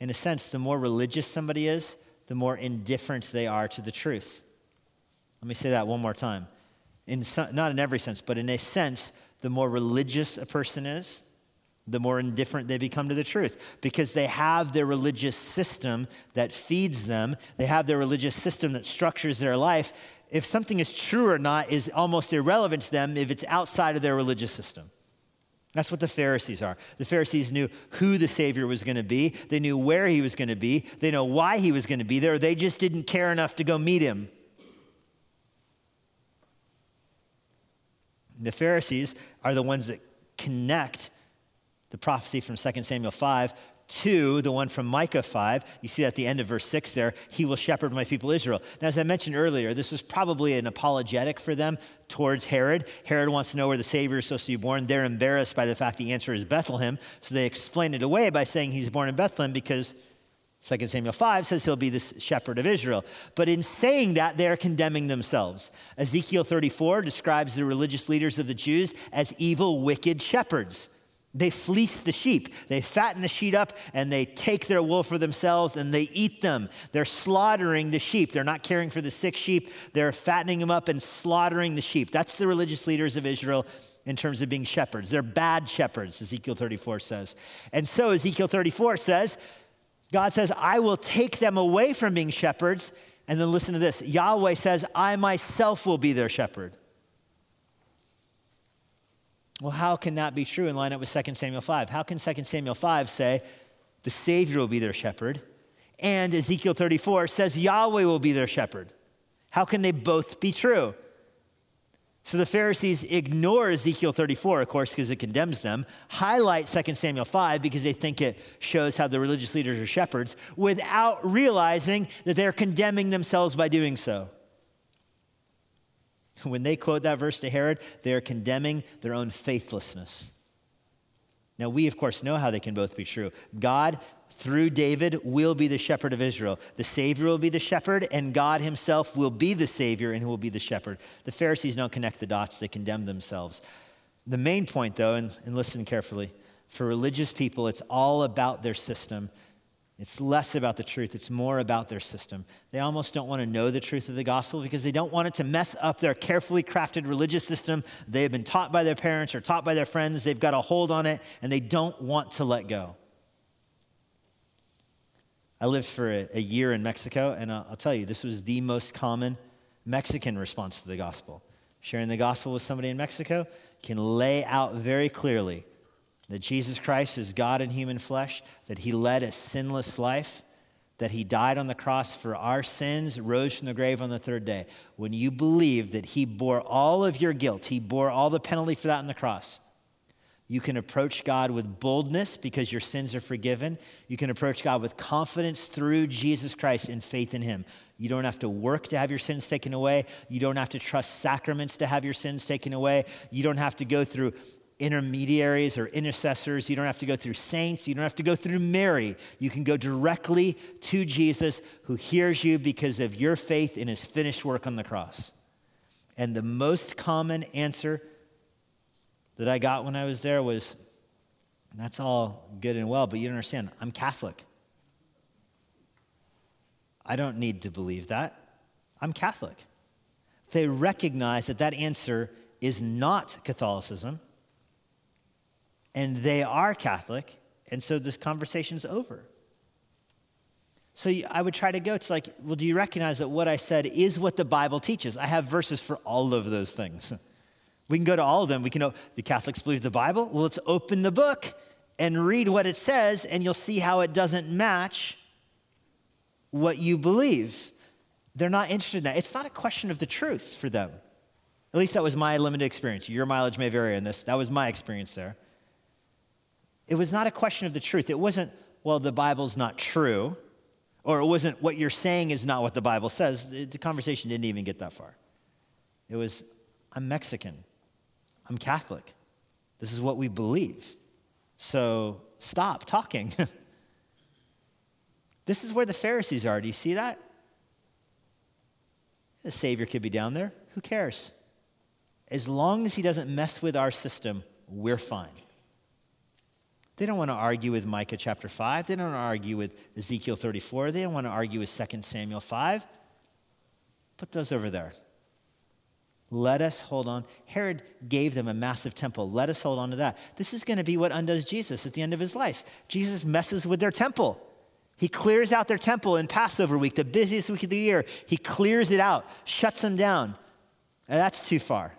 In a sense, the more religious somebody is, the more indifferent they are to the truth. Let me say that one more time. In some, not in every sense, but in a sense, the more religious a person is, the more indifferent they become to the truth because they have their religious system that feeds them. They have their religious system that structures their life. If something is true or not is almost irrelevant to them if it's outside of their religious system. That's what the Pharisees are. The Pharisees knew who the Savior was going to be, they knew where he was going to be, they know why he was going to be there. They just didn't care enough to go meet him. The Pharisees are the ones that connect the prophecy from 2 Samuel 5 to the one from Micah 5. You see at the end of verse 6 there, he will shepherd my people Israel. Now, as I mentioned earlier, this was probably an apologetic for them towards Herod. Herod wants to know where the Savior is supposed to be born. They're embarrassed by the fact the answer is Bethlehem, so they explain it away by saying he's born in Bethlehem because 2 Samuel 5 says he'll be the shepherd of Israel. But in saying that, they are condemning themselves. Ezekiel 34 describes the religious leaders of the Jews as evil, wicked shepherds. They fleece the sheep. They fatten the sheep up and they take their wool for themselves and they eat them. They're slaughtering the sheep. They're not caring for the sick sheep. They're fattening them up and slaughtering the sheep. That's the religious leaders of Israel in terms of being shepherds. They're bad shepherds, Ezekiel 34 says. And so Ezekiel 34 says, God says, I will take them away from being shepherds. And then listen to this Yahweh says, I myself will be their shepherd. Well, how can that be true and line up with 2 Samuel 5? How can 2 Samuel 5 say the Savior will be their shepherd and Ezekiel 34 says Yahweh will be their shepherd? How can they both be true? So the Pharisees ignore Ezekiel 34, of course, because it condemns them, highlight 2 Samuel 5 because they think it shows how the religious leaders are shepherds, without realizing that they're condemning themselves by doing so. When they quote that verse to Herod, they are condemning their own faithlessness. Now, we, of course, know how they can both be true. God, through David, will be the shepherd of Israel. The Savior will be the shepherd, and God Himself will be the Savior and who will be the shepherd. The Pharisees don't connect the dots, they condemn themselves. The main point, though, and, and listen carefully, for religious people, it's all about their system it's less about the truth, it's more about their system. They almost don't want to know the truth of the gospel because they don't want it to mess up their carefully crafted religious system. They have been taught by their parents or taught by their friends, they've got a hold on it, and they don't want to let go. I lived for a, a year in Mexico, and I'll, I'll tell you, this was the most common Mexican response to the gospel. Sharing the gospel with somebody in Mexico can lay out very clearly that Jesus Christ is God in human flesh, that he led a sinless life, that he died on the cross for our sins, rose from the grave on the third day. When you believe that he bore all of your guilt, he bore all the penalty for that on the cross, you can approach God with boldness because your sins are forgiven. You can approach God with confidence through Jesus Christ and faith in him. You don't have to work to have your sins taken away. You don't have to trust sacraments to have your sins taken away. You don't have to go through intermediaries or intercessors. You don't have to go through saints. You don't have to go through Mary. You can go directly to Jesus who hears you because of your faith in his finished work on the cross. And the most common answer that I got when I was there was, that's all good and well, but you don't understand. I'm Catholic. I don't need to believe that. I'm Catholic. They recognize that that answer is not Catholicism, and they are Catholic, and so this conversation's over. So I would try to go to like, well, do you recognize that what I said is what the Bible teaches? I have verses for all of those things. We can go to all of them. We can know the Catholics believe the Bible. Well, let's open the book and read what it says, and you'll see how it doesn't match what you believe. They're not interested in that. It's not a question of the truth for them. At least that was my limited experience. Your mileage may vary on this. That was my experience there. It was not a question of the truth. It wasn't, well, the Bible's not true, or it wasn't, what you're saying is not what the Bible says. The conversation didn't even get that far. It was, I'm Mexican. I'm Catholic. This is what we believe. So stop talking. this is where the Pharisees are. Do you see that? The Savior could be down there. Who cares? As long as he doesn't mess with our system, we're fine. They don't want to argue with Micah chapter 5. They don't want to argue with Ezekiel 34. They don't want to argue with 2 Samuel 5. Put those over there. Let us hold on. Herod gave them a massive temple. Let us hold on to that. This is going to be what undoes Jesus at the end of his life. Jesus messes with their temple. He clears out their temple in Passover week, the busiest week of the year. He clears it out, shuts them down. And that's too far.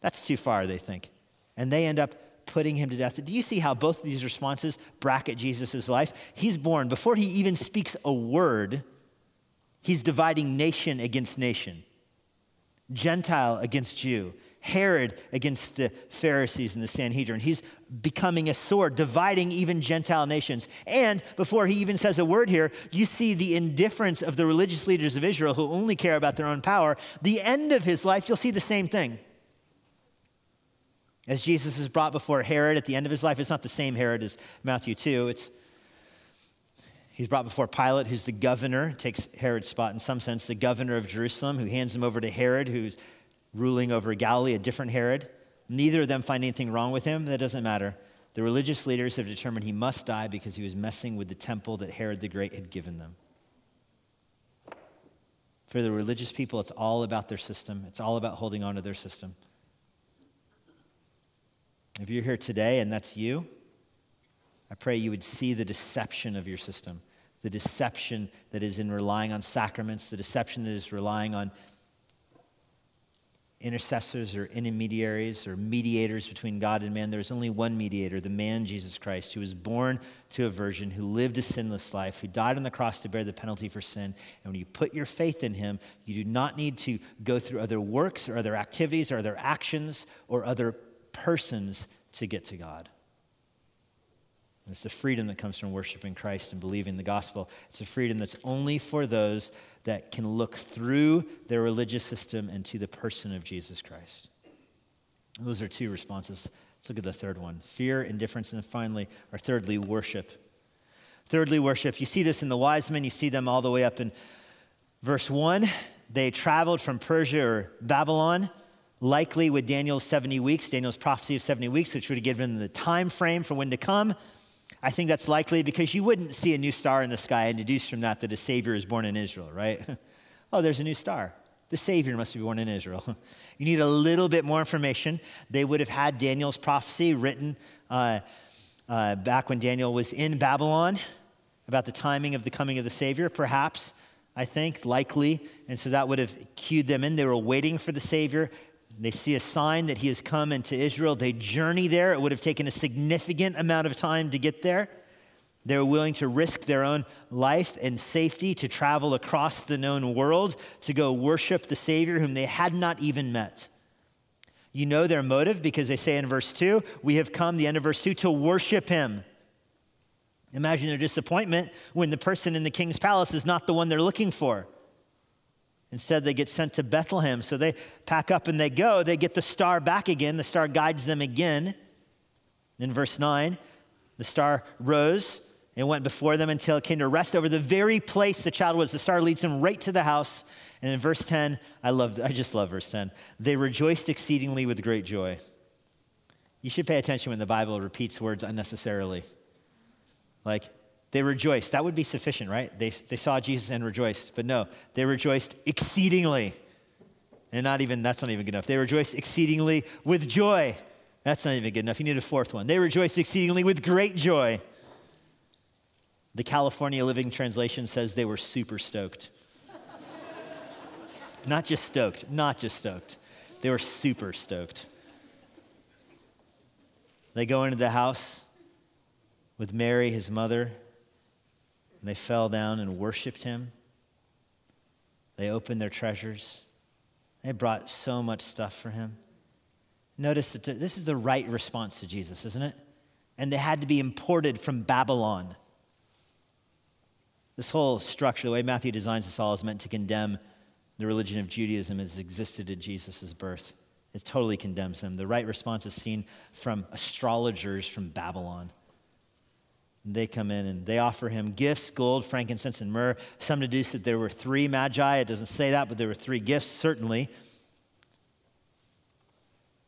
That's too far, they think. And they end up putting him to death. Do you see how both of these responses bracket Jesus' life? He's born, before he even speaks a word, he's dividing nation against nation. Gentile against Jew, Herod against the Pharisees and the Sanhedrin. He's becoming a sword, dividing even Gentile nations. And before he even says a word here, you see the indifference of the religious leaders of Israel who only care about their own power. The end of his life, you'll see the same thing. As Jesus is brought before Herod at the end of his life, it's not the same Herod as Matthew 2. It's He's brought before Pilate, who's the governor, takes Herod's spot in some sense, the governor of Jerusalem, who hands him over to Herod, who's ruling over Galilee, a different Herod. Neither of them find anything wrong with him. That doesn't matter. The religious leaders have determined he must die because he was messing with the temple that Herod the Great had given them. For the religious people, it's all about their system, it's all about holding on to their system. If you're here today and that's you, I pray you would see the deception of your system the deception that is in relying on sacraments, the deception that is relying on intercessors or intermediaries or mediators between God and man. There's only one mediator, the man Jesus Christ, who was born to a virgin, who lived a sinless life, who died on the cross to bear the penalty for sin. And when you put your faith in him, you do not need to go through other works or other activities or other actions or other persons to get to God. It's the freedom that comes from worshiping Christ and believing the gospel. It's a freedom that's only for those that can look through their religious system and to the person of Jesus Christ. Those are two responses. Let's look at the third one fear, indifference, and finally, or thirdly, worship. Thirdly, worship. You see this in the wise men, you see them all the way up in verse 1. They traveled from Persia or Babylon likely with Daniel's 70 weeks, Daniel's prophecy of 70 weeks, which would have given them the time frame for when to come. I think that's likely because you wouldn't see a new star in the sky and deduce from that that a Savior is born in Israel, right? oh, there's a new star. The Savior must be born in Israel. you need a little bit more information. They would have had Daniel's prophecy written uh, uh, back when Daniel was in Babylon about the timing of the coming of the Savior, perhaps, I think, likely. And so that would have cued them in. They were waiting for the Savior. They see a sign that he has come into Israel. They journey there. It would have taken a significant amount of time to get there. They're willing to risk their own life and safety to travel across the known world to go worship the Savior whom they had not even met. You know their motive because they say in verse 2, We have come, the end of verse 2, to worship him. Imagine their disappointment when the person in the king's palace is not the one they're looking for. Instead, they get sent to Bethlehem. So they pack up and they go. They get the star back again. The star guides them again. In verse 9, the star rose and went before them until it came to rest over the very place the child was. The star leads them right to the house. And in verse 10, I love, I just love verse 10. They rejoiced exceedingly with great joy. You should pay attention when the Bible repeats words unnecessarily. Like, They rejoiced. That would be sufficient, right? They, they saw Jesus and rejoiced. But no, they rejoiced exceedingly. And not even, that's not even good enough. They rejoiced exceedingly with joy. That's not even good enough. You need a fourth one. They rejoiced exceedingly with great joy. The California Living Translation says they were super stoked. not just stoked, not just stoked. They were super stoked. They go into the house with Mary, his mother, and they fell down and worshiped him. They opened their treasures. They brought so much stuff for him. Notice that this is the right response to Jesus, isn't it? And they had to be imported from Babylon. This whole structure, the way Matthew designs this all, is meant to condemn the religion of Judaism as existed at Jesus' birth. It totally condemns him. The right response is seen from astrologers from Babylon. They come in and they offer him gifts gold, frankincense, and myrrh. Some deduce that there were three magi. It doesn't say that, but there were three gifts, certainly.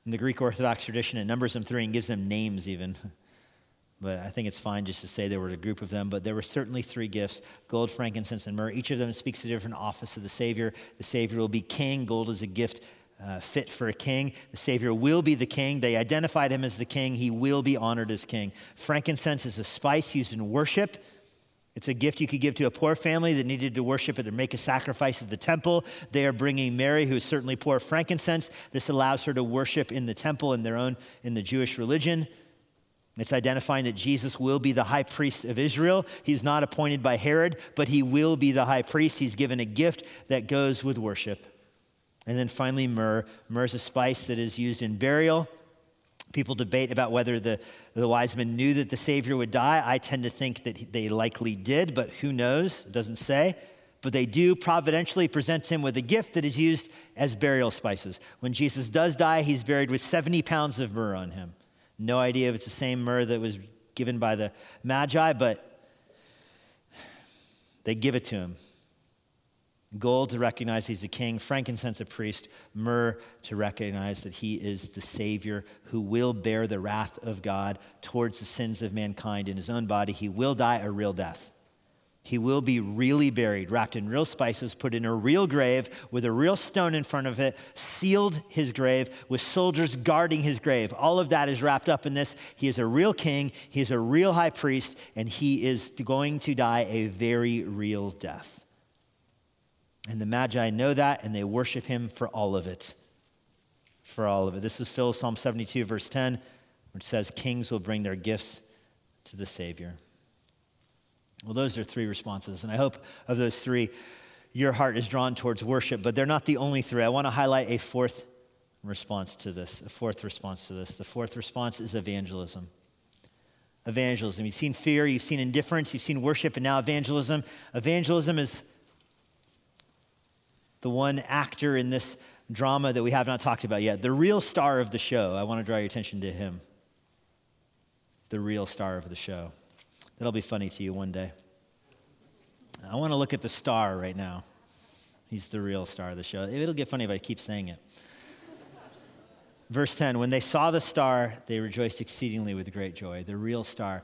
In the Greek Orthodox tradition, it numbers them three and gives them names, even. But I think it's fine just to say there were a group of them. But there were certainly three gifts gold, frankincense, and myrrh. Each of them speaks to a different office of the Savior. The Savior will be king. Gold is a gift uh, fit for a king. The Savior will be the king. They identified him as the king. He will be honored as king. Frankincense is a spice used in worship. It's a gift you could give to a poor family that needed to worship it or make a sacrifice at the temple. They are bringing Mary, who is certainly poor, frankincense. This allows her to worship in the temple in their own, in the Jewish religion. It's identifying that Jesus will be the high priest of Israel. He's not appointed by Herod, but he will be the high priest. He's given a gift that goes with worship. And then finally, myrrh. Myrrh is a spice that is used in burial. People debate about whether the, the wise men knew that the Savior would die. I tend to think that they likely did, but who knows? It doesn't say. But they do providentially present him with a gift that is used as burial spices. When Jesus does die, he's buried with 70 pounds of myrrh on him. No idea if it's the same myrrh that was given by the Magi, but they give it to him. Gold to recognize he's a king, frankincense a priest, myrrh to recognize that he is the Savior who will bear the wrath of God towards the sins of mankind in his own body. He will die a real death. He will be really buried, wrapped in real spices, put in a real grave with a real stone in front of it, sealed his grave with soldiers guarding his grave. All of that is wrapped up in this. He is a real king, he is a real high priest, and he is going to die a very real death. And the Magi know that and they worship him for all of it. For all of it. This is Phil, Psalm 72, verse 10, which says, Kings will bring their gifts to the Savior. Well, those are three responses. And I hope of those three, your heart is drawn towards worship, but they're not the only three. I want to highlight a fourth response to this, a fourth response to this. The fourth response is evangelism. Evangelism. You've seen fear, you've seen indifference, you've seen worship, and now evangelism. Evangelism is the one actor in this drama that we have not talked about yet, the real star of the show. I want to draw your attention to him. The real star of the show. That'll be funny to you one day. I want to look at the star right now. He's the real star of the show. It'll get funny if I keep saying it. Verse 10 When they saw the star, they rejoiced exceedingly with great joy. The real star.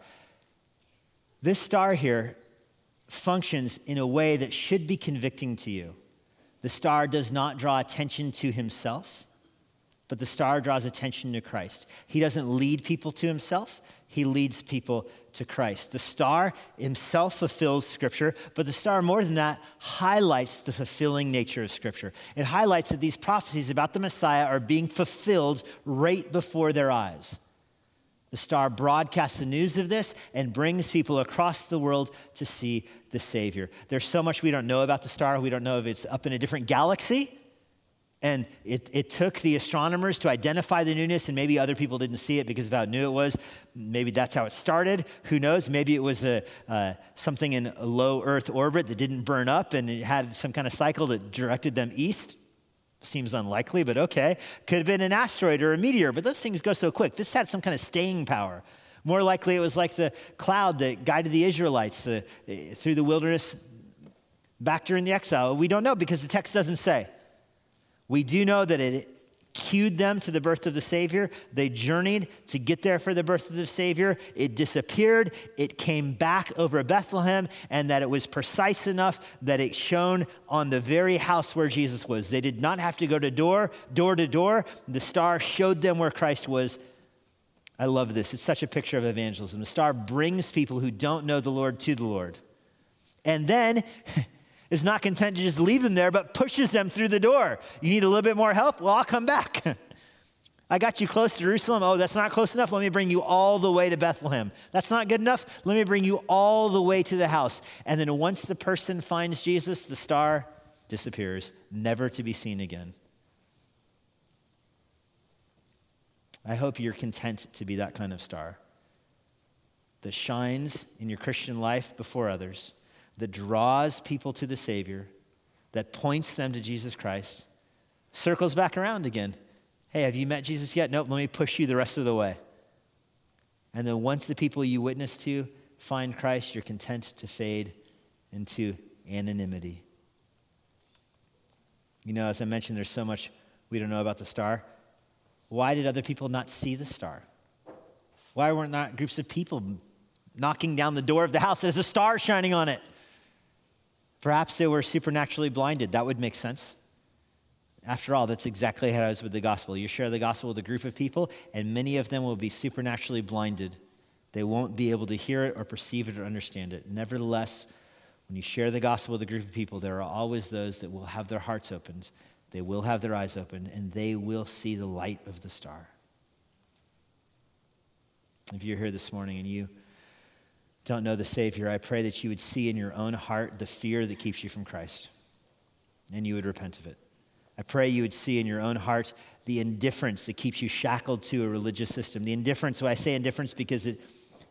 This star here functions in a way that should be convicting to you. The star does not draw attention to himself, but the star draws attention to Christ. He doesn't lead people to himself, he leads people to Christ. The star himself fulfills Scripture, but the star, more than that, highlights the fulfilling nature of Scripture. It highlights that these prophecies about the Messiah are being fulfilled right before their eyes. The star broadcasts the news of this and brings people across the world to see the Savior. There's so much we don't know about the star. We don't know if it's up in a different galaxy. And it, it took the astronomers to identify the newness, and maybe other people didn't see it because of how new it was. Maybe that's how it started. Who knows? Maybe it was a, uh, something in a low Earth orbit that didn't burn up and it had some kind of cycle that directed them east. Seems unlikely, but okay. Could have been an asteroid or a meteor, but those things go so quick. This had some kind of staying power. More likely, it was like the cloud that guided the Israelites uh, through the wilderness back during the exile. We don't know because the text doesn't say. We do know that it cued them to the birth of the Savior. They journeyed to get there for the birth of the Savior. It disappeared. It came back over Bethlehem, and that it was precise enough that it shone on the very house where Jesus was. They did not have to go to door, door to door. The star showed them where Christ was. I love this. It's such a picture of evangelism. The star brings people who don't know the Lord to the Lord. And then is not content to just leave them there, but pushes them through the door. You need a little bit more help? Well, I'll come back. I got you close to Jerusalem. Oh, that's not close enough. Let me bring you all the way to Bethlehem. That's not good enough. Let me bring you all the way to the house. And then once the person finds Jesus, the star disappears, never to be seen again. I hope you're content to be that kind of star that shines in your Christian life before others that draws people to the Savior, that points them to Jesus Christ, circles back around again. Hey, have you met Jesus yet? Nope, let me push you the rest of the way. And then once the people you witness to find Christ, you're content to fade into anonymity. You know, as I mentioned, there's so much we don't know about the star. Why did other people not see the star? Why weren't not groups of people knocking down the door of the house as a star shining on it? Perhaps they were supernaturally blinded. That would make sense. After all, that's exactly how it is with the gospel. You share the gospel with a group of people, and many of them will be supernaturally blinded. They won't be able to hear it or perceive it or understand it. Nevertheless, when you share the gospel with a group of people, there are always those that will have their hearts opened, they will have their eyes opened, and they will see the light of the star. If you're here this morning and you don't know the Savior, I pray that you would see in your own heart the fear that keeps you from Christ and you would repent of it. I pray you would see in your own heart the indifference that keeps you shackled to a religious system. The indifference, why I say indifference, because it,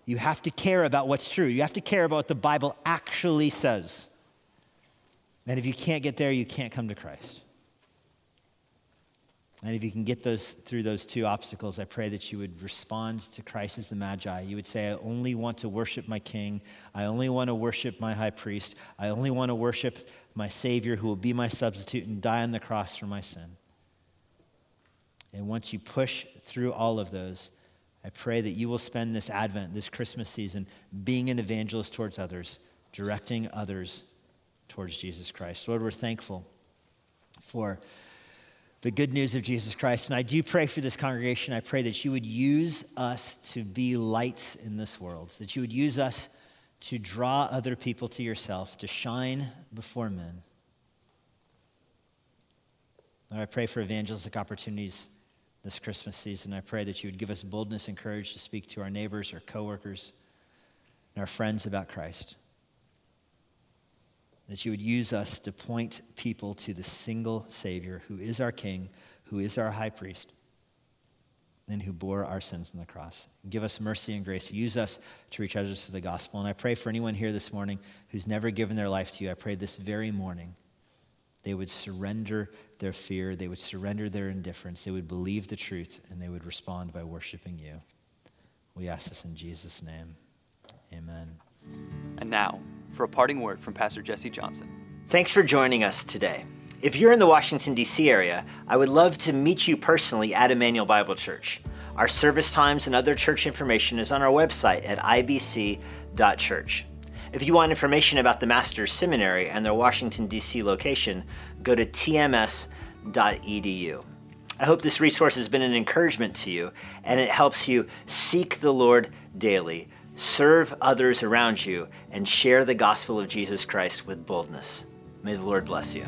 you have to care about what's true. You have to care about what the Bible actually says. And if you can't get there, you can't come to Christ. And if you can get those through those two obstacles, I pray that you would respond to Christ as the Magi. You would say, I only want to worship my King. I only want to worship my high priest. I only want to worship my Savior who will be my substitute and die on the cross for my sin. And once you push through all of those, I pray that you will spend this Advent, this Christmas season, being an evangelist towards others, directing others towards Jesus Christ. Lord, we're thankful for the good news of Jesus Christ. And I do pray for this congregation. I pray that you would use us to be lights in this world, that you would use us to draw other people to yourself, to shine before men. Lord, I pray for evangelistic opportunities this Christmas season. I pray that you would give us boldness and courage to speak to our neighbors, our coworkers, and our friends about Christ that you would use us to point people to the single Savior who is our King, who is our high priest, and who bore our sins on the cross. Give us mercy and grace. Use us to reach others for the gospel. And I pray for anyone here this morning who's never given their life to you, I pray this very morning they would surrender their fear, they would surrender their indifference, they would believe the truth, and they would respond by worshiping you. We ask this in Jesus' name. Amen. And now, for a parting word from Pastor Jesse Johnson. Thanks for joining us today. If you're in the Washington, D.C. area, I would love to meet you personally at Immanuel Bible Church. Our service times and other church information is on our website at ibc.church. If you want information about the Master's Seminary and their Washington, D.C. location, go to tms.edu. I hope this resource has been an encouragement to you and it helps you seek the Lord daily serve others around you, and share the gospel of Jesus Christ with boldness. May the Lord bless you.